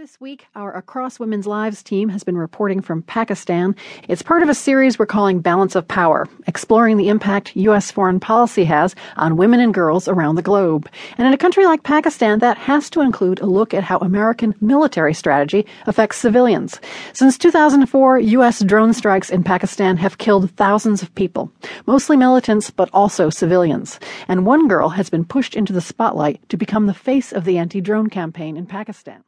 this week, our Across Women's Lives team has been reporting from Pakistan. It's part of a series we're calling Balance of Power, exploring the impact U.S. foreign policy has on women and girls around the globe. And in a country like Pakistan, that has to include a look at how American military strategy affects civilians. Since 2004, U.S. drone strikes in Pakistan have killed thousands of people, mostly militants, but also civilians. And one girl has been pushed into the spotlight to become the face of the anti drone campaign in Pakistan.